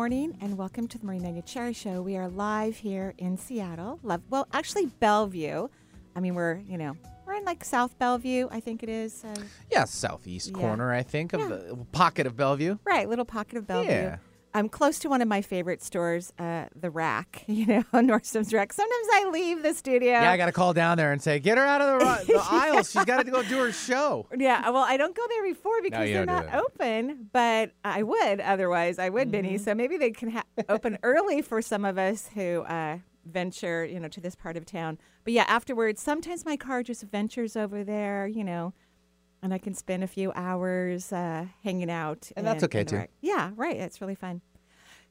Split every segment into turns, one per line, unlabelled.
Morning and welcome to the Marie Manuchehri Show. We are live here in Seattle. Love, well, actually Bellevue. I mean, we're you know we're in like South Bellevue, I think it is. Uh,
Yeah, southeast
Yeah.
corner, I think, of
Yeah.
the pocket of Bellevue.
right, little pocket of Bellevue.
Yeah.
I'm close to one of my favorite stores, uh, the Rack. You know, Nordstrom's Rack. Sometimes I leave the studio.
Yeah, I got to call down there and say, get her out of the, ro- the aisle. She's got to go do her show.
Yeah, well, I don't go there before because
you
they're not open, but I would otherwise. I would,
Mm-hmm.
Benny. So maybe they can ha- open early for some of us who uh, venture, you know, to this part of town. But yeah, afterwards, sometimes my car just ventures over there, you know, and I can spend a few hours uh, hanging out.
And that's okay, too.
rack. Yeah, right. It's really fun.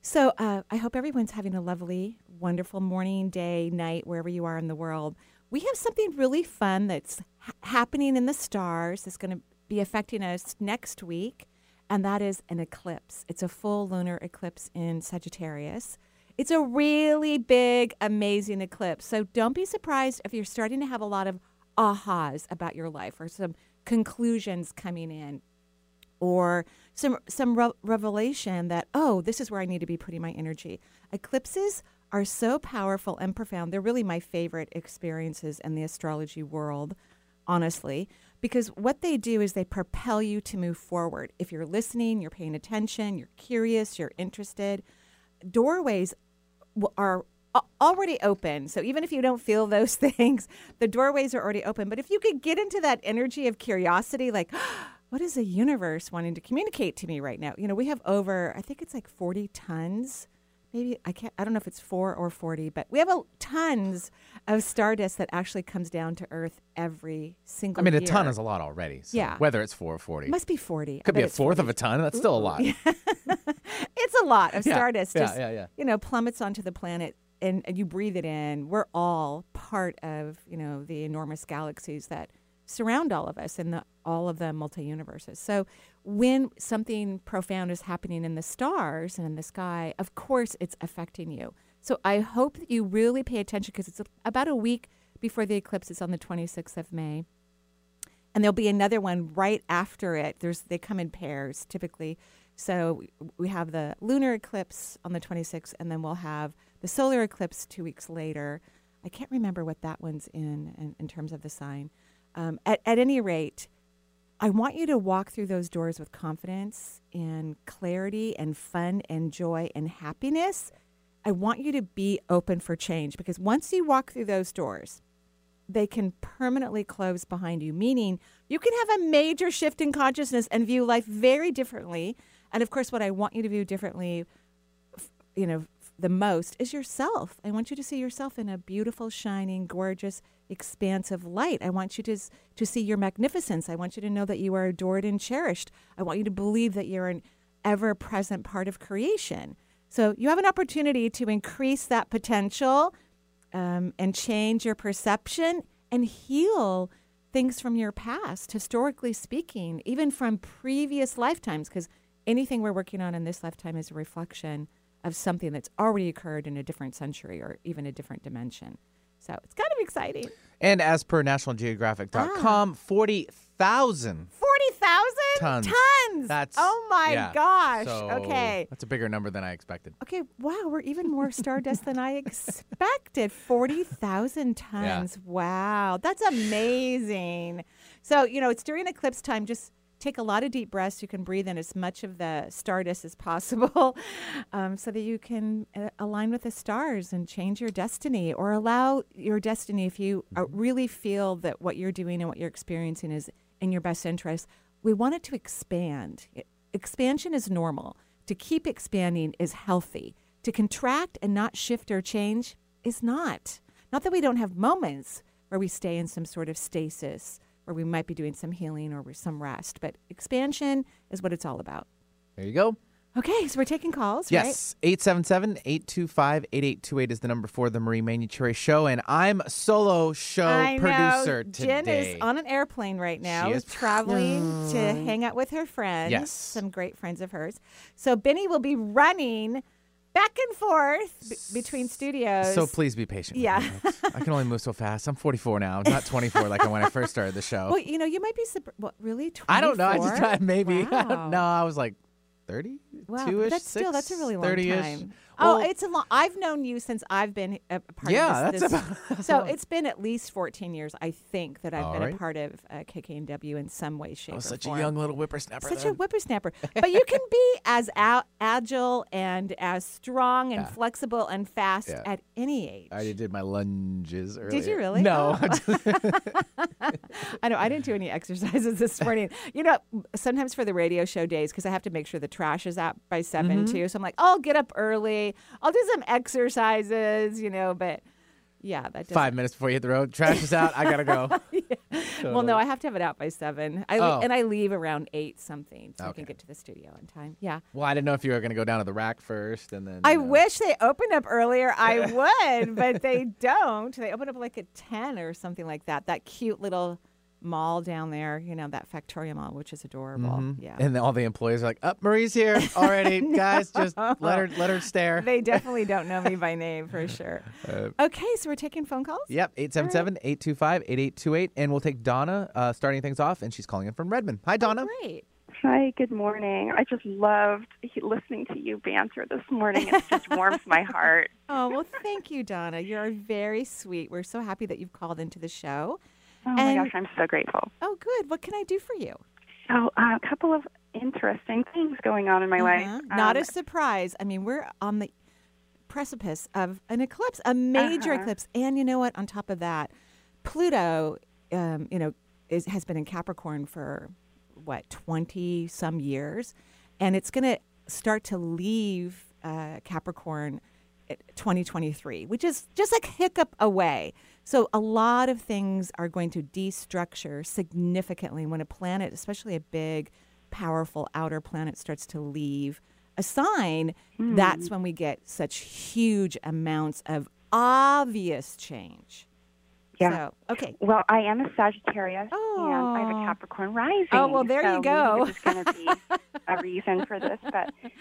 So uh, I hope everyone's having a lovely, wonderful morning, day, night, wherever you are in the world. We have something really fun that's ha- happening in the stars that's going to be affecting us next week, and that is an eclipse. It's a full lunar eclipse in Sagittarius. It's a really big, amazing eclipse. So don't be surprised if you're starting to have a lot of ahas about your life or some conclusions coming in or some some re- revelation that oh this is where i need to be putting my energy. Eclipses are so powerful and profound. They're really my favorite experiences in the astrology world honestly because what they do is they propel you to move forward. If you're listening you're paying attention you're curious you're interested doorways are already open. So even if you don't feel those things, the doorways are already open. But if you could get into that energy of curiosity, like, what is the universe wanting to communicate to me right now? You know, we have over, I think it's like 40 tons. Maybe I can't, I don't know if it's four or 40, but we have a, tons of stardust that actually comes down to Earth every single
I mean, a ton is a lot already. So
Yeah.
Whether it's four or 40.
It must be 40. I
Could be a fourth
40.
of a ton. That's still a lot.
it's a lot of
Yeah,
stardust
yeah,
just
yeah, yeah.
you know plummets onto the planet and, and you breathe it in we're all part of you know the enormous galaxies that surround all of us and the all of the multi-universes so when something profound is happening in the stars and in the sky of course it's affecting you so i hope that you really pay attention because it's about a week before the eclipse it's on the 26th of may and there'll be another one right after it. There's they come in pairs typically. So we have the lunar eclipse on the 26th, and then we'll have the solar eclipse two weeks later. I can't remember what that one's in in, in terms of the sign. Um, at, at any rate, I want you to walk through those doors with confidence and clarity and fun and joy and happiness. I want you to be open for change because once you walk through those doors, they can permanently close behind you, meaning you can have a major shift in consciousness and view life very differently. And of course, what I want you to view differently, you know, the most is yourself. I want you to see yourself in a beautiful, shining, gorgeous, expansive light. I want you to to see your magnificence. I want you to know that you are adored and cherished. I want you to believe that you're an ever-present part of creation. So you have an opportunity to increase that potential um, and change your perception and heal things from your past, historically speaking, even from previous lifetimes, because anything we're working on in this lifetime is a reflection of something that's already occurred in a different century or even a different dimension. So it's kind of exciting.
And as per NationalGeographic.com,
Ah.
40,000.
40,000
Tons.
tons.
That's
oh my
yeah.
gosh.
So
okay.
That's a bigger number than I expected.
Okay, wow, we're even more stardust than I expected. 40,000 tons. Wow, that's amazing. So, you know, it's during eclipse time. Just take a lot of deep breaths. You can breathe in as much of the stardust as possible um, so that you can uh, align with the stars and change your destiny or allow your destiny if you uh, really feel that what you're doing and what you're experiencing is in your best interest. We want it to expand. It- expansion is normal. To keep expanding is healthy. To contract and not shift or change is not. Not that we don't have moments where we stay in some sort of stasis, where we might be doing some healing or some rest, but expansion is what it's all about.
There you go.
Okay, so we're taking calls, right?
Yes, 877-825-8828 is the number for the Marie Manuchehri show, and I'm solo show
I
producer
know.
today.
Jen is on an airplane right now,
She is.
traveling to mm. hang out with her friends.
Yes.
some great friends of hers. So Benny will be running back and forth b- between studios.
so please be patient.
Yeah.
I can only move so fast. I'm 44 now, not 24 like when I first started the show.
Well, you know, you might be. What, really? 24?
I don't know. I just thought maybe.
Wow.
no, I was like 30,
Wow,
two-ish,
that's still that's a really long
30-ish.
time. Oh,
Well,
it's a long. I've known you since I've been a part
Yeah,
of this.
that's
this-
about-
so it's been at least 14 years, I think, that I've been a part of uh, KKNW in some way, shape,
I was such
form.
a young little whippersnapper.
such a whippersnapper. but you can be as agile and as strong and
Yeah.
flexible and fast
Yeah.
at any age.
I did my lunges earlier.
Did you really?
No.
I know I didn't do any exercises this morning. You know, sometimes for the radio show days, because I have to make sure the trash is out by 7
Mm-hmm.
too. So I'm like, I'll get up early. I'll do some exercises, you know. But yeah, that doesn't.
Five minutes before you hit the road, trash is out. I gotta go.
Well, no, I have to have it out by seven. I
Oh.
and I leave around eight something, so I can get to the studio in time. Yeah.
Well, I didn't know if you were gonna go down to the rack first, and then.
I
know.
wish they opened up earlier. I would, but they don't. They open up like at 10 or something like that. That cute little mall down there, you know, that Factoria Mall, which is adorable.
Mhm.
Yeah.
And then all the employees are like, "Up, Marie's here already, guys. Just let her let her stare."
they definitely don't know me by name for sure.
Uh,
Okay, so we're taking phone calls?
Yep, 877-825-8828. And we'll take Donna uh, starting things off, and she's calling in from Redmond. Hi, Donna.
Great.
Hi, good morning. I just loved listening to you banter this morning. It just warms my heart.
Oh, well, thank you, Donna. You're very sweet. We're so happy that you've called into the show.
Oh my
And-
gosh, I'm so grateful.
Oh, good. What can I do for you?
So, uh, a couple of interesting things going on in my life.
Uh-huh. Not
Um,
a surprise. I mean, we're on the precipice of an eclipse, a major
Uh-huh.
eclipse. And you know what? On top of that, Pluto, um, you know, is, has been in Capricorn for what, 20 some years. And it's going to start to leave uh, Capricorn at 2023, which is just like hiccup away. So a lot of things are going to destructure significantly when a planet, especially a big, powerful outer planet, starts to leave a sign. That's hmm. when we get such huge amounts of obvious change.
Yeah.
So, okay.
Well, I am a Sagittarius oh. and I have a
Oh.
Capricorn rising.
Oh, well, there you
so
go.
Maybe this is going to be a reason for this. But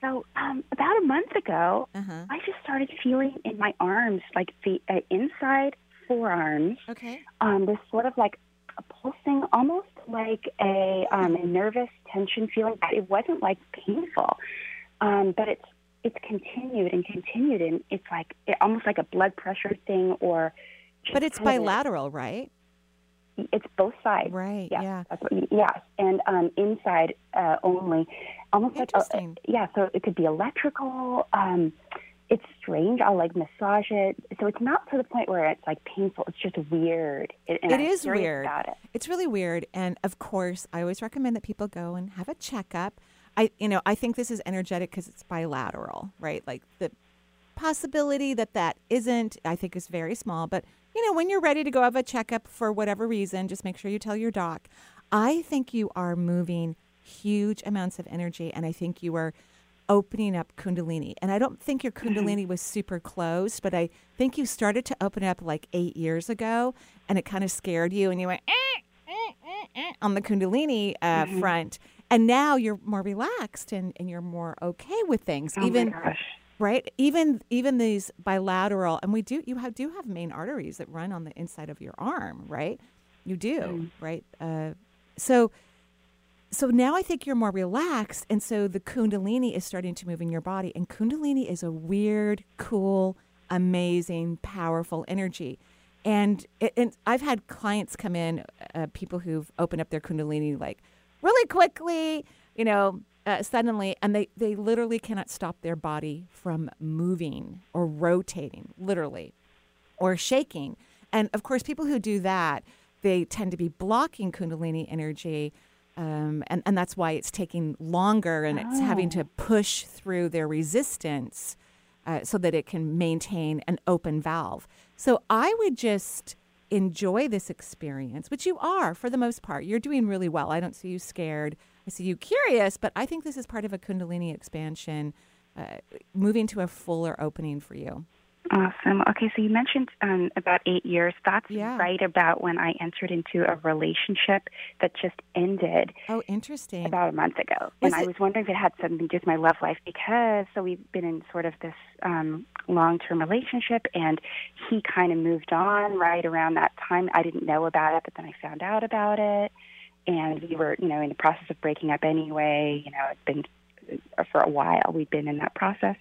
so, um, about a month ago,
Uh-huh.
I just started feeling in my arms, like the uh, inside forearms,
Okay.
um, this sort of like a pulsing, almost like a, um, a nervous tension feeling, but it wasn't like painful. Um, but it's it's continued and continued, and it's like it, almost like a blood pressure thing, or
But it's
kind of
bilateral, right?
It's both sides.
Right.
Yes,
Yeah.
That's what, you- yes, and um, inside uh, only, almost like a, yeah. So it could be electrical. Um, it's strange. I'll like massage it. So it's not to the point where it's like painful. It's just weird. It, and
It is weird.
about it.
It's really weird, and of course, I always recommend that people go and have a checkup. I, you know, I think this is energetic because it's bilateral, right? Like the possibility that that isn't, I think, is very small. But you know, when you're ready to go have a checkup for whatever reason, just make sure you tell your doc. I think you are moving huge amounts of energy, and I think you are opening up Kundalini. And I don't think your Kundalini was super closed, but I think you started to open up like eight years ago, and it kind of scared you, and you went eh, eh, eh, eh, on the Kundalini uh, front. And now you're more relaxed and, and you're more okay with things.
Oh
even
my gosh.
Right? Even even these bilateral and we do you have do have main arteries that run on the inside of your arm right? You do right? Uh, so so now i think you're more relaxed and so the kundalini is starting to move in your body and kundalini is a weird cool amazing powerful energy. And it, and i've had clients come in uh, people who've opened up their kundalini like really quickly you know uh, suddenly and they they literally cannot stop their body from moving or rotating literally or shaking. And of course people who do that they tend to be blocking kundalini energy um, and, and that's why it's taking longer and it's having to push through their resistance uh, so that it can maintain an open valve. So i would just enjoy this experience which you are for the most part. You're doing really well. I don't see you scared I see you curious, but I think this is part of a Kundalini expansion, uh, moving to a fuller opening for you.
Awesome. Okay, so you mentioned um, about eight years. That's
Yeah.
right about when I entered into a relationship that just ended
Oh, interesting.
about a month ago.
Was
and I was wondering if it had something to do with my love life because so we've been in sort of this um, long term relationship and he kind of moved on right around that time. I didn't know about it, but then I found out about it. And we were, you know, in the process of breaking up anyway. You know, it's been uh, for a while. We've been in that process.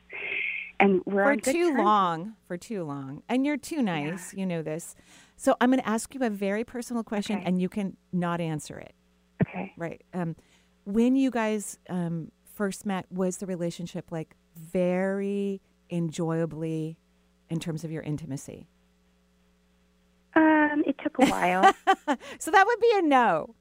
And we're
for too
terms.
long, for too long. And you're too nice. You know this. So I'm going to ask you a very personal question,
Okay.
and you can not answer it.
Okay.
Right. Um, when you guys um, first met, was the relationship like very enjoyably in terms of your intimacy?
Um, it took a while.
So that would be a no,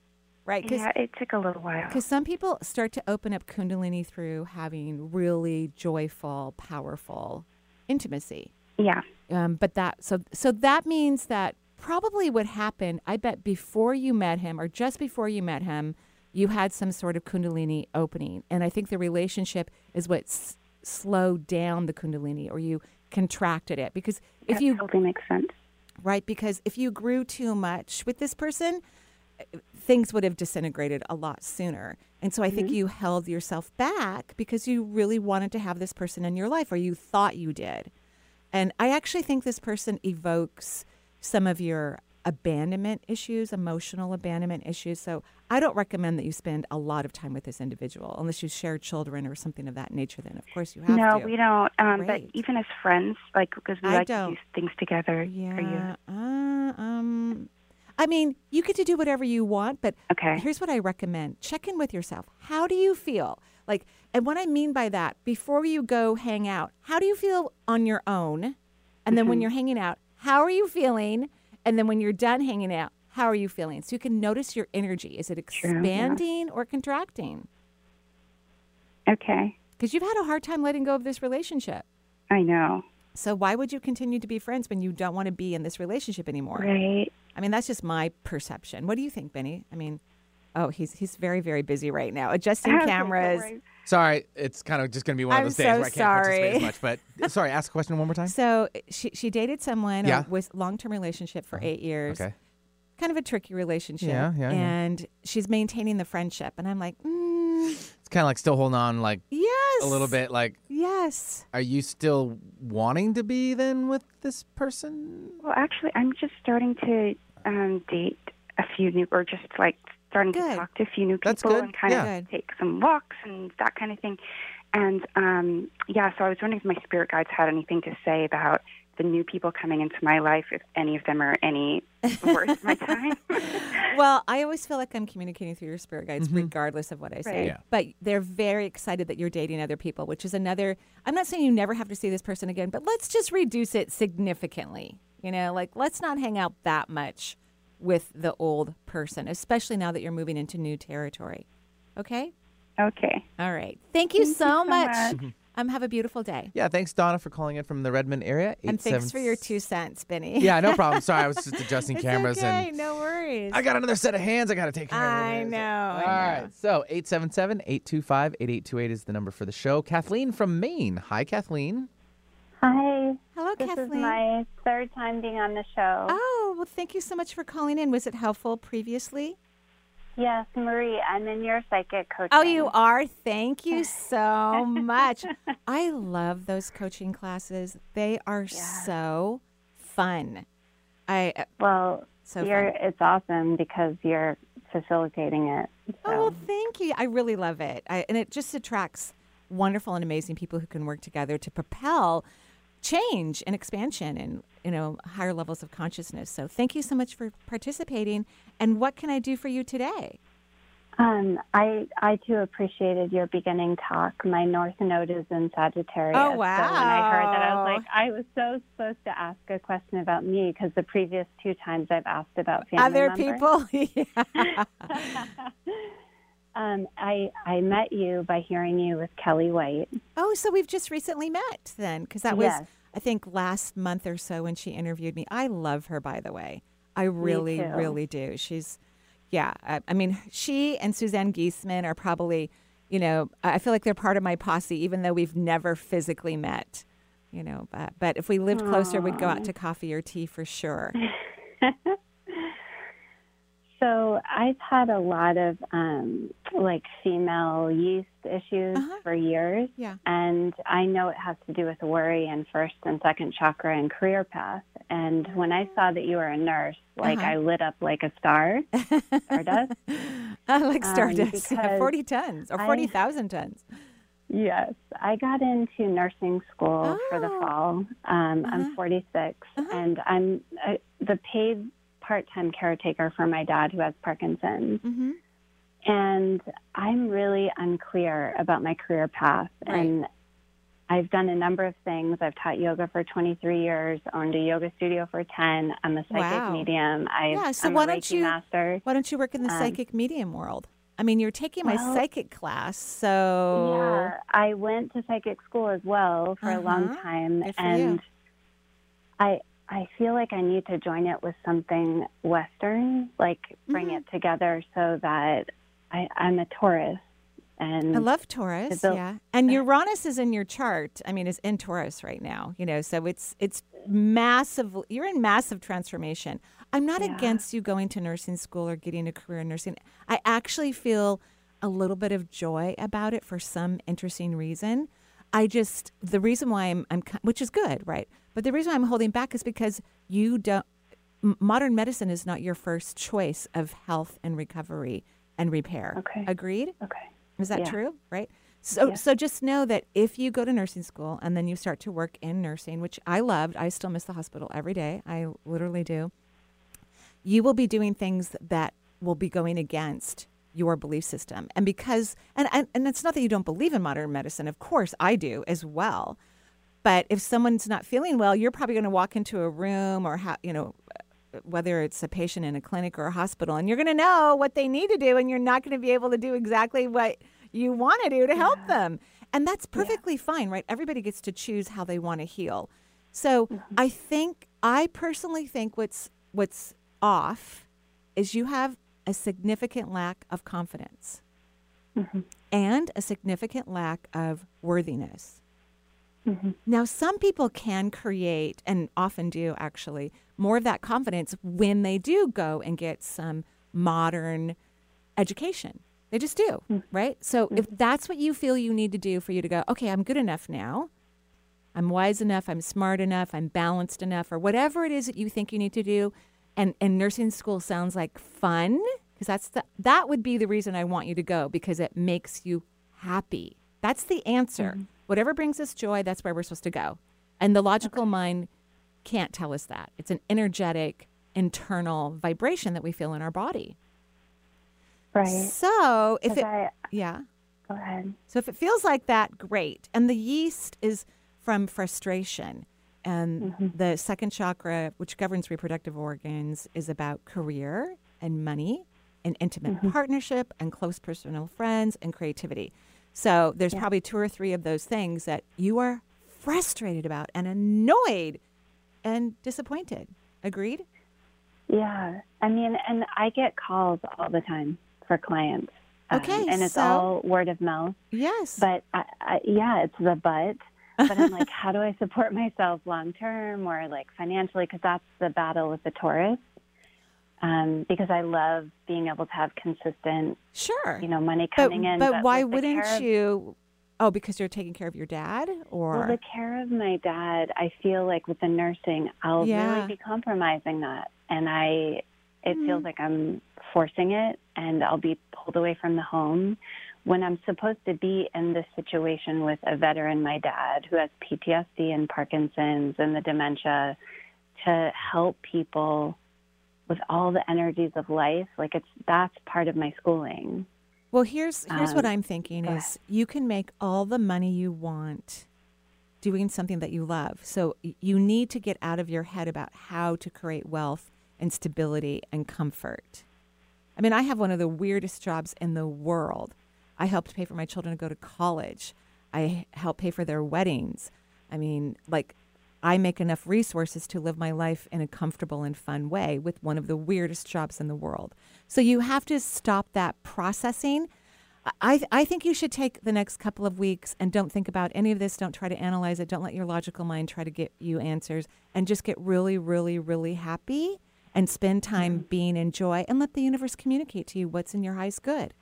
right? Because
yeah, it took a little while.
Because some people start to open up Kundalini through having really joyful, powerful intimacy.
Yeah.
Um, but that so so that means that probably what happened. I bet before you met him, or just before you met him, you had some sort of Kundalini opening, and I think the relationship is what s- slowed down the Kundalini, or you contracted it because if
that
you
totally makes sense.
right because if you grew too much with this person things would have disintegrated a lot sooner and so i think you held yourself back because you really wanted to have this person in your life or you thought you did and i actually think this person evokes some of your abandonment issues emotional abandonment issues so i don't recommend that you spend a lot of time with this individual unless you share children or something of that nature then of course you have
No,
to
we don't. Um, but even as friends, like because we
I
like
don't.
to do things together.
Yeah. Uh, um, I mean, you get to do whatever you want, but
Okay.
here's what I recommend: check in with yourself. How do you feel? Like, and what I mean by that, before you go hang out, how do you feel on your own? And then when
Mm-hmm.
you're hanging out, how are you feeling? And then when you're done hanging out, how are you feeling? So you can notice your energy. Is it
True, yeah.
expanding or contracting?
Okay.
Because you've had a hard time letting go of this relationship.
I know.
So why would you continue to be friends when you don't want to be in this relationship anymore?
Right.
I mean, that's just my perception. What do you think, Benny? I mean, oh, he's he's very very busy right now, adjusting cameras.
worry.
Sorry, it's kind of just going to be one
I'm
of those days
so
where I can't participate
sorry.
as much. But sorry, ask a question one more time.
So she she dated someone
Yeah. Uh-huh.
was long term relationship for eight years.
Okay.
Kind of a tricky relationship.
Yeah, yeah, yeah.
And she's maintaining the friendship, and I'm like, mm,
It's kind of like still holding on, like
yes,
a little bit. Like,
Yes.
are you still wanting to be then with this person?
Well, actually, I'm just starting to um, date a few new, or just like starting
Good.
to talk to a few new people and kind
yeah.
of take some walks and that kind of thing. And um, yeah, so I was wondering if my spirit guides had anything to say about the new people coming into my life, if any of them are any worth my time.
Well, I always feel like I'm communicating through your spirit guides,
Mm-hmm.
regardless of what I say.
Right.
Yeah.
But they're very excited that you're dating other people, which is another. I'm not saying you never have to see this person again, but let's just reduce it significantly. You know, like let's not hang out that much with the old person, especially now that you're moving into new territory. Okay.
okay.
All right. Thank you
Thank you
so
so
much.
much.
Um, have a beautiful day.
Yeah, thanks, Donna, for calling in from the Redmond area.
And thanks for your two cents, Benny.
Yeah, no problem. Sorry, I was just adjusting
It's
cameras
okay.
and
no worries.
I got another set of hands I got to take care of.
I
over here, so-
know,
All
I
right.
know.
So 877 825 8828 is the number for the show. Kathleen from Maine. Hi, Kathleen.
Hi,
Hello,
this
Kathleen.
This is my third time being on the show.
Oh, well, thank you so much for calling in. Was it helpful previously?
Yes, Marie, I'm in your psychic coaching.
Oh, you are? Thank you so much. I love those coaching classes. They are so fun. I uh,
Well,
so
you're,
fun.
it's awesome because you're facilitating it. So.
Oh, well, thank you. I really love it. I, and it just attracts wonderful and amazing people who can work together to propel change and expansion and you know higher levels of consciousness. So thank you so much for participating. And what can I do for you today?
um, I I too appreciated your beginning talk. My North Node is in Sagittarius.
Oh,
So when I heard that, I was like, I was so supposed to ask a question about me because the previous two times I've asked about family
Other
members.
people? yeah.
um, I I met you by hearing you with Kelly White.
Oh, so we've just recently met then, because that was,
Yes.
I think, last month or so when she interviewed me. I love her, by the way. I really, really do. She's, Yeah, I, I mean, she and Suzanne Giesemann are probably, you know, I feel like they're part of my posse, even though we've never physically met. You know, but, but if we lived closer, we'd go out to coffee or tea for sure.
So I've had a lot of um, like female yeast issues
Uh-huh.
for years,
Yeah.
and I know it has to do with worry and first and second chakra and career path. And when I saw that you were a nurse, like
Uh-huh.
I lit up like a star, stardust.
I like
Um,
Stardust. yeah, 40 tons or
I-
40,000 tons.
Yes, I got into nursing school for the
Oh.
fall. Um,
Uh-huh.
I'm 46,
Uh-huh.
and I'm uh, the paid part-time caretaker for my dad who has Parkinson's.
hmm
And I'm really unclear about my career path.
Right.
And I've done a number of things. I've taught yoga for 23 years, owned a yoga studio for 10. I'm a psychic
Wow.
medium. I've,
Yeah, so
I'm
why
a
don't you-
master.
Why don't you work in the
Um,
psychic medium world? I mean, you're taking my
well-
psychic class, so
Yeah, I went to psychic school as well for a long
Uh-huh.
time,
for you.
and I I feel like I need to join it with something Western, like bring
Mhm.
it together so that I, I'm a Taurus, and
I love Taurus,
So-
yeah. And Uranus is in your chart. I mean, is in Taurus right now. You know, so it's it's massive. You're in massive transformation. I'm not
Yeah.
against you going to nursing school or getting a career in nursing. I actually feel a little bit of joy about it for some interesting reason. I just the reason why I'm I'm which is good, right? But the reason I'm holding back is because you don't. Modern medicine is not your first choice of health and recovery and repair.
Okay.
Agreed.
okay,
Is that
Yeah.
true? Right. So
Yeah.
so just know that if you go to nursing school and then you start to work in nursing, which I loved, I still miss the hospital every day. I literally do. You will be doing things that will be going against your belief system. And because and and, and it's not that you don't believe in modern medicine. Of course I do as well. But if someone's not feeling well, you're probably going to walk into a room or ha- you know whether it's a patient in a clinic or a hospital, and you're going to know what they need to do, and you're not going to be able to do exactly what you want to do to help them. And that's perfectly fine, right? Everybody gets to choose how they want to heal. So mm-hmm. I think, I personally think what's what's off is you have a significant lack of confidence mm-hmm. and a significant lack of worthiness. Mm-hmm. Now, some people can create, and often do actually, more of that confidence when they do go and get some modern education. They just do, mm. right? So, if mm-hmm. that's what you feel you need to do for you to go, okay, I'm good enough now, I'm wise enough, I'm smart enough, I'm balanced enough, or whatever it is that you think you need to do, and, and nursing school sounds like fun, because that's the, that would be the reason I want you to go, because it makes you happy. That's the answer. Mm-hmm. Whatever brings us joy, that's where we're supposed to go. And the logical mind can't tell us that. It's an energetic, internal vibration that we feel in our body.
right.
So if it,
I,
yeah.
go ahead.
So if it feels like that, great. And the yeast is from frustration. And mm-hmm. the second chakra, which governs reproductive organs, is about career and money and intimate partnership and close personal friends and creativity. So there's probably two or three of those things that you are frustrated about and annoyed and disappointed. Agreed?
Yeah, I mean, and I get calls all the time for clients. um,
Okay,
and it's
so-
all word of mouth.
Yes.
But I, I, yeah, it's the but. But I'm like, how do I support myself long term or like financially? Because that's the battle with the Taurus. Um, because I love being able to have consistent,
sure.
you know, money
but,
coming in.
but why wouldn't
of-
you? Oh, because you're taking care of your dad, or
Well, the care of my dad, I feel like with the nursing, I'll
Yeah.
really be compromising that, and I, it
Mm-hmm.
feels like I'm forcing it, and I'll be pulled away from the home when I'm supposed to be in this situation with a veteran, my dad, who has PTSD and Parkinson's and the dementia, to help people with all the energies of life. Like it's that's part of my schooling.
Well, here's here's what
Um,
I'm thinking is you can make all the money you want doing something that you love. So you need to get out of your head about how to create wealth and stability and comfort. I mean, I have one of the weirdest jobs in the world. I helped pay for my children to go to college. I helped pay for their weddings. I mean, like I make enough resources to live my life in a comfortable and fun way with one of the weirdest jobs in the world. So you have to stop that processing. I, I think you should take the next couple of weeks and don't think about any of this. Don't try to analyze it. Don't let your logical mind try to get you answers and just get really, really, really happy and spend time being in joy and let the universe communicate to you what's in your highest good.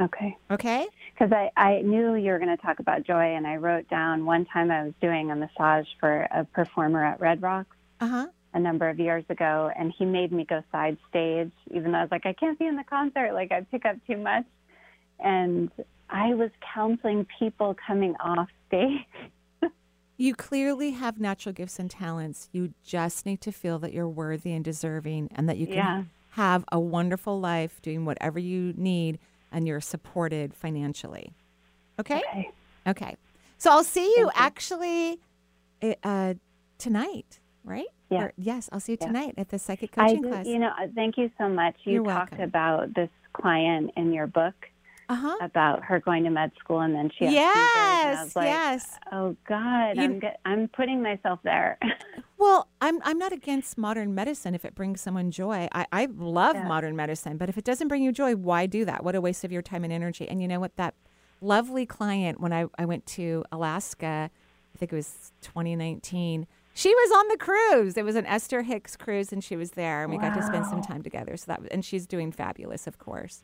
Okay.
Okay?
Because I, I knew you were going to talk about joy, and I wrote down one time I was doing a massage for a performer at Red Rocks
Uh huh.
a number of years ago, and he made me go side stage, even though I was like, I can't be in the concert, like I pick up too much. And I was counseling people coming off stage.
You clearly have natural gifts and talents. You just need to feel that you're worthy and deserving and that you can
Yeah.
have a wonderful life doing whatever you need and you're supported financially. Okay?
Okay.
Okay. So I'll see you
you.
actually uh, uh, tonight, right?
Yeah.
Or- yes, I'll see you
Yeah.
tonight at the psychic coaching
do,
class.
you know, uh, thank you so much. You
You're
talked
welcome.
about this client in your book
Uh huh.
about her going to med school and then she and I
Yes,
was like,
yes.
Oh God,
You-
I'm get, I'm putting myself there.
Well, I'm I'm not against modern medicine if it brings someone joy. I, I love
Yeah.
modern medicine, but if it doesn't bring you joy, why do that? What a waste of your time and energy. And you know what? That lovely client when I, I went to Alaska, I think it was 2019. She was on the cruise. It was an Esther Hicks cruise, and she was there, and we got to spend some time together. So that and she's doing fabulous, of course.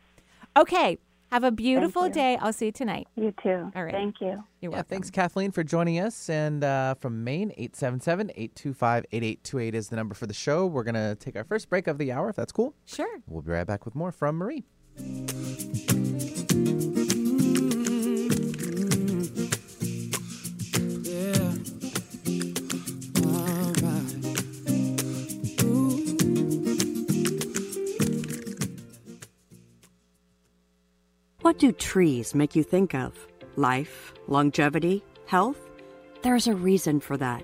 Okay, have a beautiful day. I'll see you tonight.
you too.
All right.
Thank you.
You're
Yeah,
welcome.
thanks, Kathleen, for joining us. And uh, from Maine, 877 825 8828 is the number for the show. We're going to take our first break of the hour, if that's cool.
Sure.
We'll be right back with more from Marie.
What do trees make you think of? Life, longevity, health? There's a reason for that.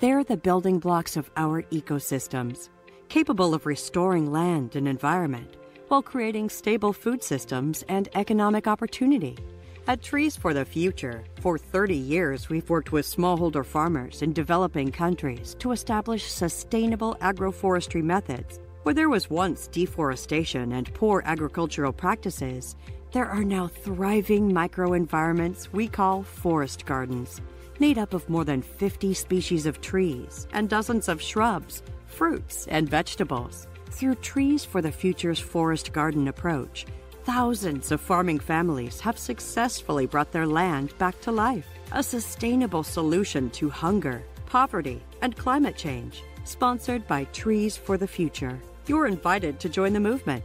They're the building blocks of our ecosystems, capable of restoring land and environment while creating stable food systems and economic opportunity. At Trees for the Future, for 30 years we've worked with smallholder farmers in developing countries to establish sustainable agroforestry methods. Where there was once deforestation and poor agricultural practices, there are now thriving microenvironments we call forest gardens, made up of more than 50 species of trees and dozens of shrubs, fruits, and vegetables. Through Trees for the Future's forest garden approach, thousands of farming families have successfully brought their land back to life. A sustainable solution to hunger, poverty, and climate change. Sponsored by Trees for the Future. You're invited to join the movement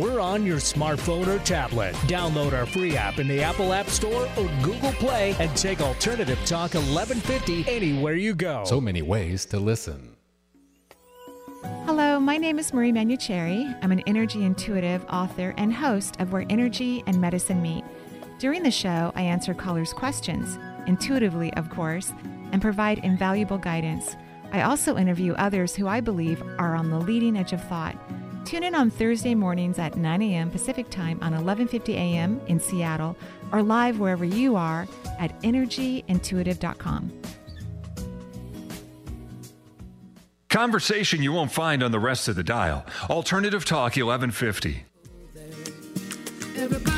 we're on your smartphone or tablet. Download our free app in the Apple App Store or Google Play and take Alternative Talk 1150 anywhere you go.
So many ways to listen.
Hello, my name is Marie Manuchehri. I'm an energy intuitive, author, and host of Where Energy and Medicine Meet. During the show, I answer callers' questions, intuitively, of course, and provide invaluable guidance. I also interview others who I believe are on the leading edge of thought. Tune in on Thursday mornings at 9 a.m. Pacific Time on 11:50 a.m. in Seattle, or live wherever you are at energyintuitive.com.
Conversation you won't find on the rest of the dial. Alternative Talk 1150.
Everybody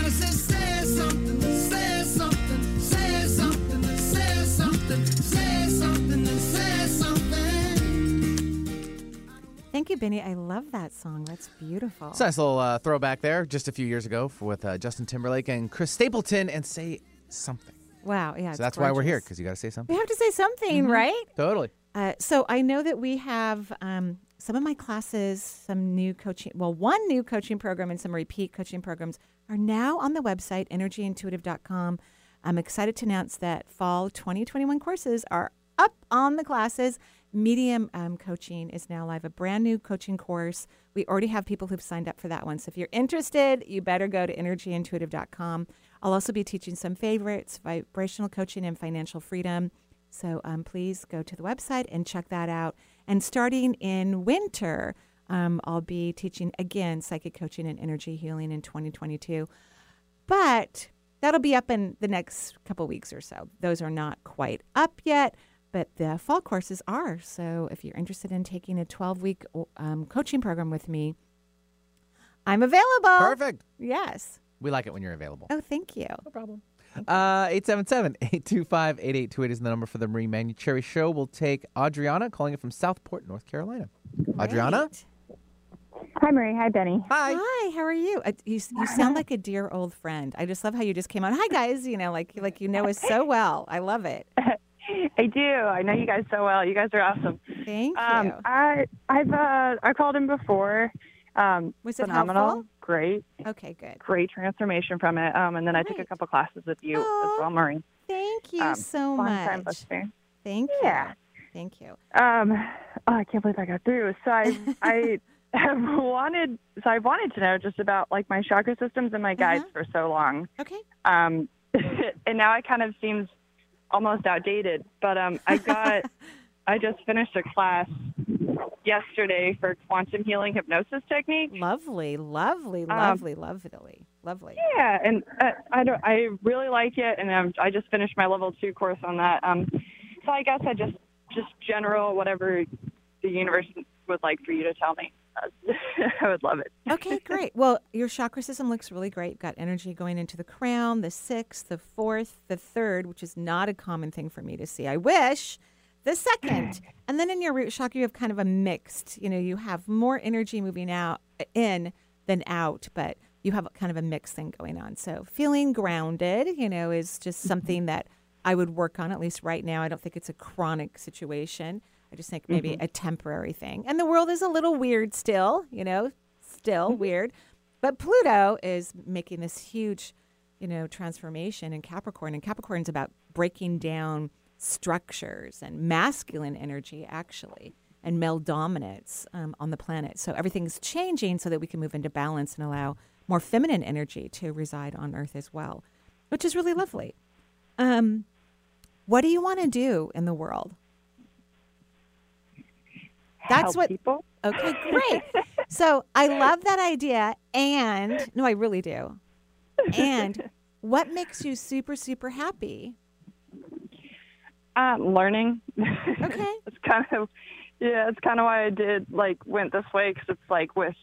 Thank you, Benny. I love that song. That's beautiful.
It's a nice little uh, throwback there, just a few years ago with uh, Justin Timberlake and Chris Stapleton, and say something.
wow, yeah.
so that's why we're here, because you got to say something.
We have to say something, right?
Totally.
Uh, so I know that we have um, some of my classes, some new coaching, well, one new coaching program and some repeat coaching programs are now on the website, energyintuitive.com. I'm excited to announce that fall 2021 courses are up on the classes. Medium um, coaching is now live, a brand new coaching course. We already have people who've signed up for that one. So if you're interested, you better go to energyintuitive.com. I'll also be teaching some favorites, vibrational coaching and financial freedom. So um, please go to the website and check that out. And starting in winter, um, I'll be teaching again psychic coaching and energy healing in 2022. But that'll be up in the next couple weeks or so. Those are not quite up yet, but the fall courses are. So if you're interested in taking a 12 week um, coaching program with me, I'm available.
Perfect.
Yes.
We like it when you're available.
Oh, thank you.
No problem. Uh, 877-825-8828 is the number for the Marie Manuchehri Show. We'll take Adriana calling it from Southport, North Carolina. Adriana?
Hi, Marie. Hi, Benny.
Hi.
Hi. How are you? Uh, you you sound like a dear old friend. I just love how you just came on. Hi, guys. You know, like like you know us so well. I love it.
I do. I know you guys so well. You guys are awesome.
Thank
Um,
you.
I I've uh, I called him before. Um,
Was it
phenomenal?
helpful?
Great,
Okay, good.
great transformation from it. Um, and then I took a couple classes with you
Aw,
as well, Marie.
Thank you
Um,
so much.
listener.
Thank
Yeah.
you. Thank you.
Um, oh, I can't believe I got through. So I I have wanted so I wanted to know just about like my chakra systems and my guides
Uh-huh.
for so long.
Okay.
Um, and now it kind of seems almost outdated. But um, I got I just finished a class yesterday for quantum healing hypnosis technique.
Lovely, lovely,
Um,
lovely, lovely, lovely.
Yeah, and uh, I don't. I really like it, and um, I just finished my level two course on that. Um, so I guess I just just general whatever the universe would like for you to tell me. I would love it.
Okay, great. Well, your chakra system looks really great. You've got energy going into the crown, the sixth, the fourth, the third, which is not a common thing for me to see. I wish. The second. And then in your root chakra, you have kind of a mixed, you know, you have more energy moving out in than out, but you have kind of a mixed thing going on. So feeling grounded, you know, is just mm-hmm. something that I would work on, at least right now. I don't think it's a chronic situation. I just think maybe a temporary thing. And the world is a little weird still, you know, still weird. But Pluto is making this huge, you know, transformation in Capricorn. And Capricorn's about breaking down structures and masculine energy, actually, and male dominance um, on the planet. So everything's changing so that we can move into balance and allow more feminine energy to reside on Earth as well, which is really lovely. Um, what do you want to do in the world? That's what
people.
Okay, great. so I love that idea. And no, I really do. And what makes you super, super happy?
Um, learning.
Okay.
it's kind of yeah. It's kind of why I did like went this way because it's like with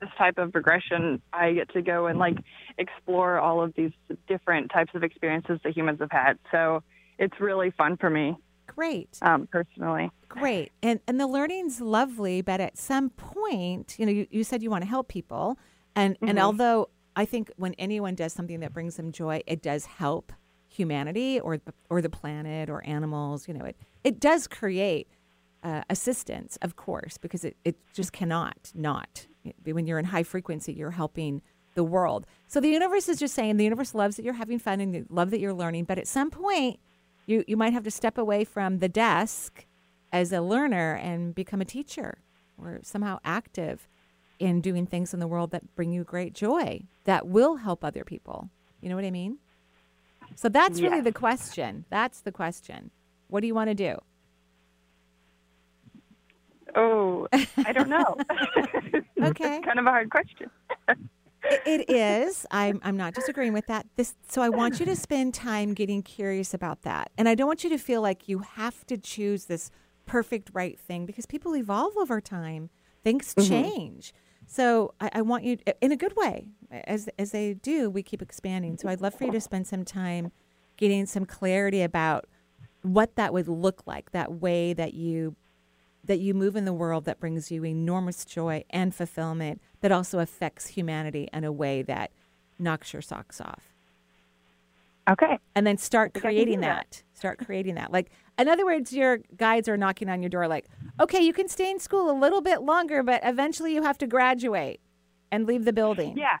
this type of regression, I get to go and like explore all of these different types of experiences that humans have had. So it's really fun for me
Great.
um, personally.
Great. And and the learning's lovely, but at some point, you know, you, you said you want to help people. And and
Mhm.
although I think when anyone does something that brings them joy, it does help humanity or the- or the planet or animals, you know, it it does create uh, assistance, of course, because it, it just cannot not. When you're in high frequency, you're helping the world. So the universe is just saying the universe loves that you're having fun and love that you're learning, but at some point, you, you might have to step away from the desk as a learner and become a teacher or somehow active in doing things in the world that bring you great joy that will help other people. You know what I mean? So that's really the question. That's the question. What do you want to do?
Oh, I don't know.
Okay.
kind of a hard question.
It- is. I'm, I'm not disagreeing with that. This, so I want you to spend time getting curious about that. And I don't want you to feel like you have to choose this perfect right thing because people evolve over time. Things
Mhm.
change. So I, I want you, in a good way, as, as they do, we keep expanding. So I'd love for you to spend some time getting some clarity about what that would look like, that way that you that you move in the world that brings you enormous joy and fulfillment that also affects humanity in a way that knocks your socks off.
Okay.
And then start
think I can
creating that.
that.
Start creating that. Like, in other words, your guides are knocking on your door, like, okay, you can stay in school a little bit longer, but eventually you have to graduate and leave the building.
Yeah.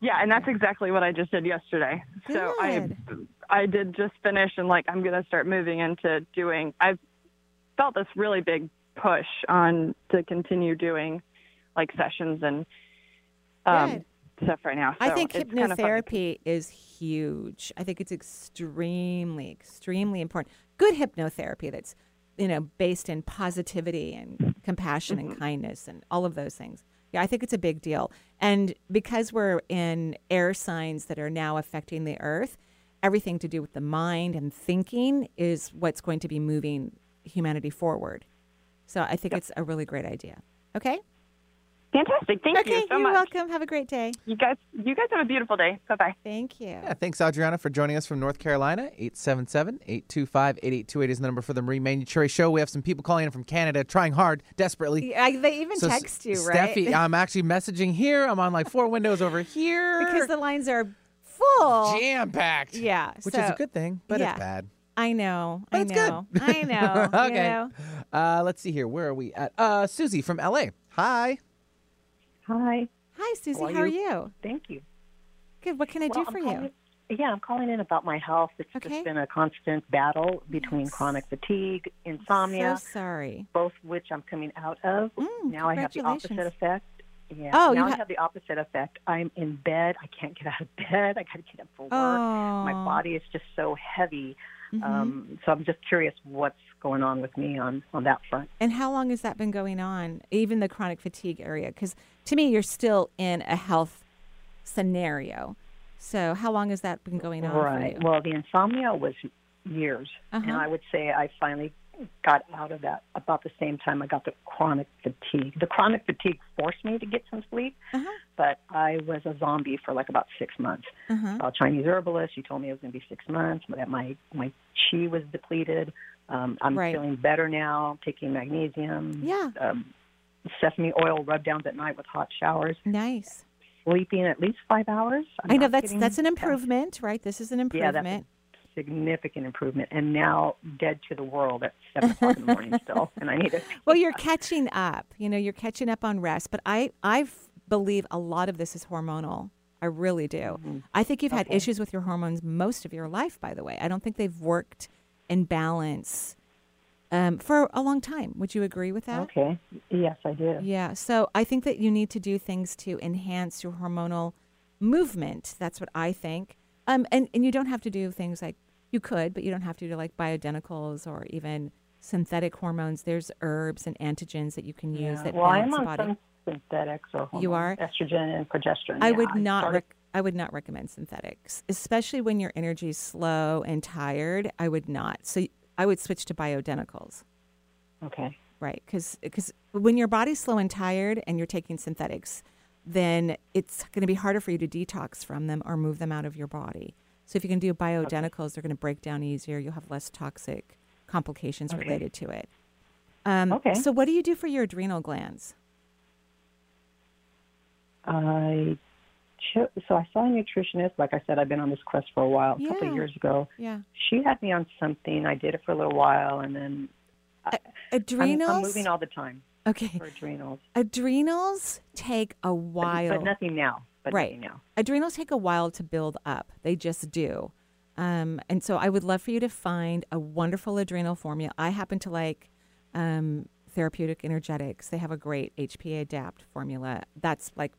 Yeah, and that's exactly what I just did yesterday. So I I did just finish and like I'm gonna start moving into doing I've felt this really big push on to continue doing like sessions and um, stuff right now.
I think
it's kind of
hypnotherapy is huge. I think it's extremely, extremely important. Good hypnotherapy that's, you know, based in positivity and compassion and kindness and all of those things. Yeah, I think it's a big deal. And because we're in air signs that are now affecting the earth, everything to do with the mind and thinking is what's going to be moving humanity forward. So I think it's a really great idea. Okay?
Fantastic. Thank
okay,
you so
are
much.
welcome. Have a great day.
You guys, you guys have a beautiful day. Bye bye.
Thank you.
Yeah, thanks, Adriana, for joining us from North Carolina. 877-825-8828 is the number for the Marie Manuchehri Show. We have some people calling in from Canada, trying hard, desperately.
Yeah, they even
So,
text you, right?
Steffi, I'm actually messaging here. I'm on like four windows over here.
because the lines are full.
Jam-packed.
Yeah,
Which is a good thing, but
yeah.
it's bad.
I know.
But
I
it's
know.
good.
I know. you
okay.
know.
Uh, let's see here. Where are we at? Uh, Susie from LA. Hi.
Hi.
Hi, Susie.
How are
How are
you?
you?
Thank you.
Good. What can I
Well,
do
I'm
for you?
calling- Yeah, I'm calling in about my health. It's
Okay.
just been a constant battle between chronic fatigue, insomnia,
So sorry.
both which I'm coming out of.
Mm,
now I have the opposite
congratulations.
effect. Yeah.
Oh,
now
you
I have the opposite effect. I'm in bed. I can't get out of bed. I got to get up for work. My
Oh.
body is just so heavy.
Mhm.
Um, so I'm just curious what's going on with me on on that front.
And how long has that been going on? Even the chronic fatigue area? Because to me, you're still in a health scenario. So how long has that been going on
Right. Well, the insomnia was years, and
Uh-huh.
I would say I finally got out of that about the same time I got the chronic fatigue. The chronic fatigue forced me to get some sleep,
Uh-huh.
but I was a zombie for like about six months.
Uh-huh.
A Chinese herbalist. She told me it was going to be six months, but that my my chi was depleted. Um, I'm
Right.
feeling better now. Taking magnesium.
Yeah.
Um, sesame oil rub downs at night with hot showers.
Nice.
Sleeping at least five hours. I'm
I know that's that's an improvement, right? This is an improvement.
a significant improvement. And now dead to the world at seven o'clock in the morning still, and I need it.
well, you're catching up. You know, you're catching up on rest. But i i believe a lot of this is hormonal. I really do. I think you've had issues with your hormones most of your life. By the way, I don't think they've worked in balance um, for a long time. Would you agree with that?
Okay. Yes, I do.
Yeah. So I think that you need to do things to enhance your hormonal movement. That's what I think. Um, and, and you don't have to do things like you could, but you don't have to do like bioidenticals or even synthetic hormones. There's herbs and adaptogens that you can use
Yeah.
that
well,
balance the
on
body.
some synthetics or
You are?
estrogen and progesterone.
I
yeah.
would not.
started-
Rec- I would not recommend synthetics, especially when your energy is slow and tired. I would not. So I would switch to bioidenticals.
Okay.
Right, because when your body's slow and tired and you're taking synthetics, then it's going to be harder for you to detox from them or move them out of your body. So if you can do bioidenticals, they're going to break down easier. You'll have less toxic complications
Okay.
related to it. Um,
Okay.
So what do you do for your adrenal glands?
I so I saw a nutritionist. Like I said, I've been on this quest for a while. A couple of years ago,
Yeah.
she had me on something. I did it for a little while, and then I'm-
Adrenals.
I'm, moving all the time
okay.
for adrenals,
Adrenals take a while.
but nothing now. But
right.
nothing now.
Adrenals take a while to build up. They just do. Um, and so I would love for you to find a wonderful adrenal formula. I happen to like um, therapeutic energetics. They have a great HPA adapt formula. That's like,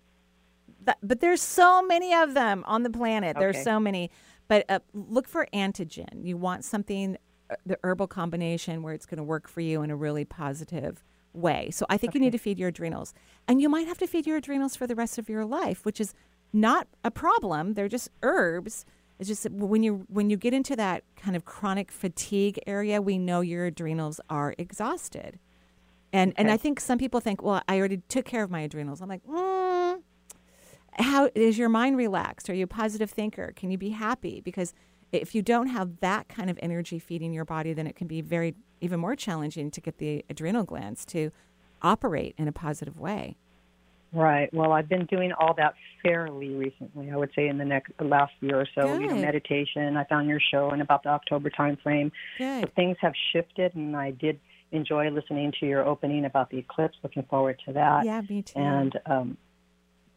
that, but there's so many of them on the planet. There's
Okay.
so many. But uh, look for adaptogen. You want something, uh, the herbal combination where it's going to work for you in a really positive way. So I think you need to feed your adrenals. And you might have to feed your adrenals for the rest of your life, which is not a problem. They're just herbs. It's just when you when you get into that kind of chronic fatigue area, we know your adrenals are exhausted. And and I think some people think, well, I already took care of my adrenals. I'm like, mm, how is your mind relaxed? Are you a positive thinker? Can you be happy? Because if you don't have that kind of energy feeding your body, then it can be very even more challenging to get the adrenal glands to operate in a positive way.
Right. Well, I've been doing all that fairly recently. I would say in the next the last year or so. You know, meditation. I found your show in about the October time frame.
Good.
So things have shifted, and I did enjoy listening to your opening about the eclipse. Looking forward to that.
Yeah, me too.
And um,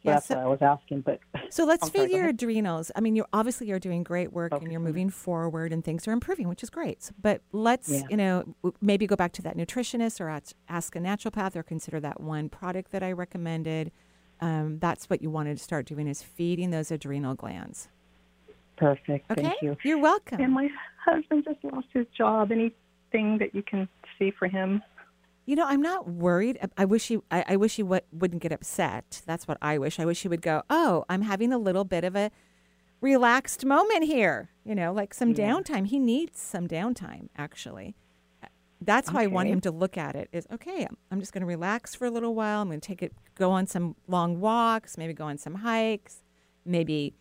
Yeah,
that's
so-
what I was asking. But
So let's feed your adrenals. I mean, you're obviously you're doing great work and you're moving forward and things are improving, which is great. But let's,
Yeah.
you know, maybe go back to that nutritionist or ask, ask a naturopath or consider that one product that I recommended. Um, that's what you wanted to start doing is feeding those adrenal glands.
perfect.
Okay,
Thank you.
You're welcome.
And my husband just lost his job. Anything that you can see for him?
You know, I'm not worried. I- wish he, I, I wish he w- wouldn't get upset. That's what I wish. I wish he would go, oh, I'm having a little bit of a relaxed moment here. You know, like some
Yeah.
downtime. He needs some downtime, actually. Uh, That's how I want him to look at it. Is okay. I'm- I'm just going to relax for a little while. I'm going to take it, go on some long walks, maybe go on some hikes, maybe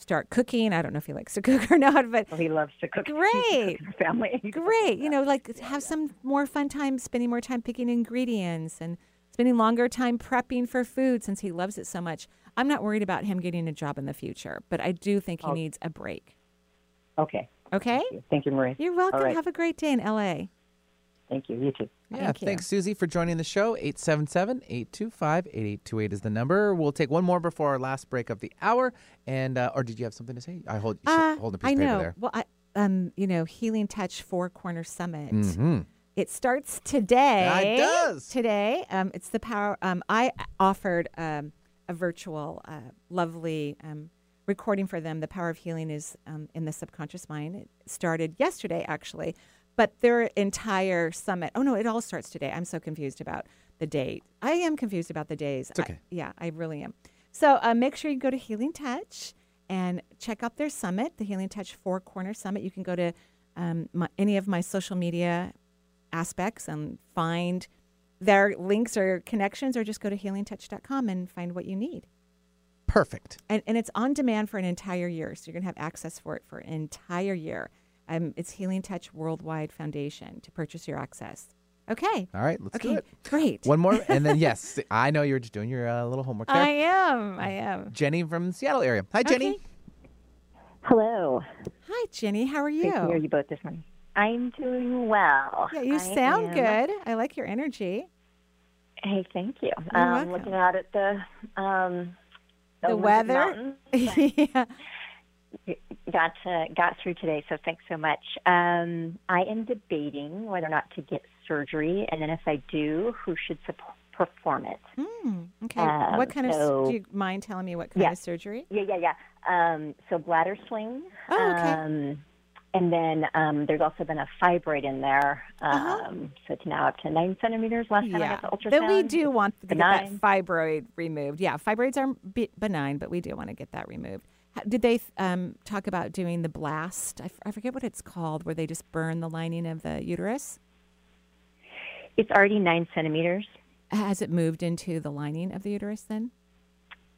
start cooking. I don't know if he likes to cook or not, but
he loves to cook.
Great.
for family.
Great. You know, like have some more fun time spending more time picking ingredients and spending longer time prepping for food since he loves it so much. I'm not worried about him getting a job in the future, but I do think he needs a break.
Okay.
Okay?
Thank you, Thank you Marie.
You're welcome.
Right.
Have a great day in LA.
Thank you. You too.
Yeah,
Thank you.
thanks, Susie, for joining the show. 877 825 8828 is the number. We'll take one more before our last break of the hour. And, uh, or did you have something to say? I hold, you
Uh,
hold a piece
I
of paper
know.
there.
Well, I, um, you know, Healing Touch Four Corner Summit.
Mhm.
It starts today.
It does.
Today. Um, it's the power. Um, I offered um, a virtual, uh, lovely um, recording for them. The Power of Healing is um, in the subconscious mind. It started yesterday, actually, but their entire summit. Oh no, it all starts today. I'm so confused about the date. I am confused about the days.
It's okay.
I- yeah, I really am. So uh, make sure you go to Healing Touch and check out their summit, the Healing Touch Four Corner Summit. You can go to um, my, any of my social media aspects and find their links or connections, or just go to healingtouch.com and find what you need.
Perfect.
And, and it's on demand for an entire year. So you're going to have access for it for an entire year. Um, it's Healing Touch Worldwide Foundation to purchase your access. Okay.
All right, let's
okay.
do it.
Great.
One more, and then, yes, I know you're just doing your uh, little homework there.
I am. I am.
Jenny from the Seattle area. Hi, Jenny.
Okay.
Hello.
Hi, Jenny. How are
Great to hear
you?
you both this morning. I'm doing well.
Yeah, you
I
sound
am-
good. I like your energy.
Hey, thank you.
You're
um,
welcome.
looking out at the um,
The
Olympic
weather? Yeah.
Got to, got through today, so thanks so much. Um, I am debating whether or not to get surgery, and then if I do, who should perform it?
Hmm, okay.
Um,
what kind of? do you mind telling me what kind
Yeah.
of surgery?
Yeah, yeah, yeah. Um, so bladder sling.
Oh, okay.
Um, and then um, there's also been a fibroid in there. Um,
Uh-huh.
So it's now up to nine centimeters. Last time I
Yeah.
got the ultrasound.
Then we do want to get that
benign.
fibroid removed. Yeah, fibroids are be- benign, but we do want to get that removed. Did they um, talk about doing the blast? I, f- I forget what it's called, where they just burn the lining of the uterus.
It's already nine centimeters.
Has it moved into the lining of the uterus then?